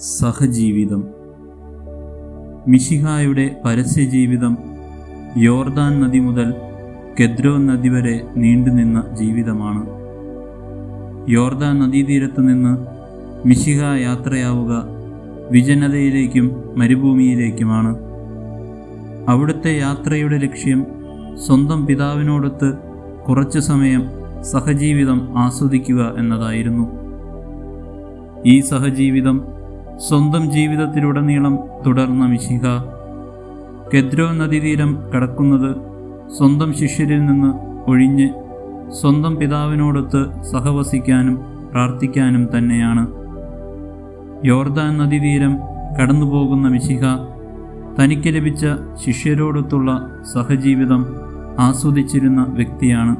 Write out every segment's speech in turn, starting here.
സഹജീവിതം. മിശിഹായുടെ പരസ്യജീവിതം യോർദാൻ നദി മുതൽ കെദ്രോ നദി വരെ നീണ്ടുനിന്ന ജീവിതമാണ്. യോർദാൻ നദീതീരത്ത് നിന്ന് മിശിഹ യാത്രയാവുക വിജനതയിലേക്കും മരുഭൂമിയിലേക്കുമാണ്. അവിടുത്തെ യാത്രയുടെ ലക്ഷ്യം സ്വന്തം പിതാവിനോടൊത്ത് കുറച്ചു സമയം സഹജീവിതം ആസ്വദിക്കുക എന്നതായിരുന്നു. ഈ സഹജീവിതം സ്വന്തം ജീവിതത്തിലുടനീളം തുടർന്ന മിശിഹ. കെദ്രോ നദീതീരം കടക്കുന്നത് സ്വന്തം ശിഷ്യരിൽ നിന്ന് ഒഴിഞ്ഞ് സ്വന്തം പിതാവിനോടൊത്ത് സഹവസിക്കാനും പ്രാർത്ഥിക്കാനും തന്നെയാണ്. യോർദാൻ നദീതീരം കടന്നുപോകുന്ന മിശിഹ തനിക്ക് ലഭിച്ച ശിഷ്യരോടൊത്തുള്ള സഹജീവിതം ആസ്വദിച്ചിരുന്ന വ്യക്തിയാണ്.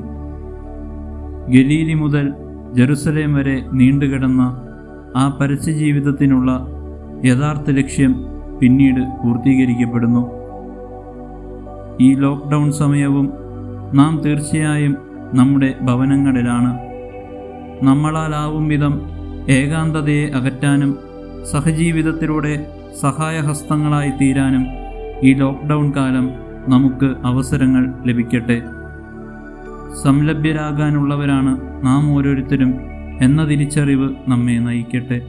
ഗലീലി മുതൽ ജെറുസലേം വരെ നീണ്ടുകിടന്ന ആ പരസ്യജീവിതത്തിനുള്ള യഥാർത്ഥ ലക്ഷ്യം പിന്നീട് പൂർത്തീകരിക്കപ്പെടുന്നു. ഈ ലോക്ക്ഡൗൺ സമയവും നാം തീർച്ചയായും നമ്മുടെ ഭവനങ്ങളിലാണ്. നമ്മളാലാവും വിധം ഏകാന്തതയെ അകറ്റാനും സഹജീവിതത്തിലൂടെ സഹായഹസ്തങ്ങളായി തീരാനും ഈ ലോക്ക്ഡൗൺ കാലം നമുക്ക് അവസരങ്ങൾ ലഭിക്കട്ടെ. സംലഭ്യരാകാനുള്ളവരാണ് നാം ഓരോരുത്തരും. എന്ന തിരിച്ചറിവ് നമ്മെ നയിക്കട്ടെ.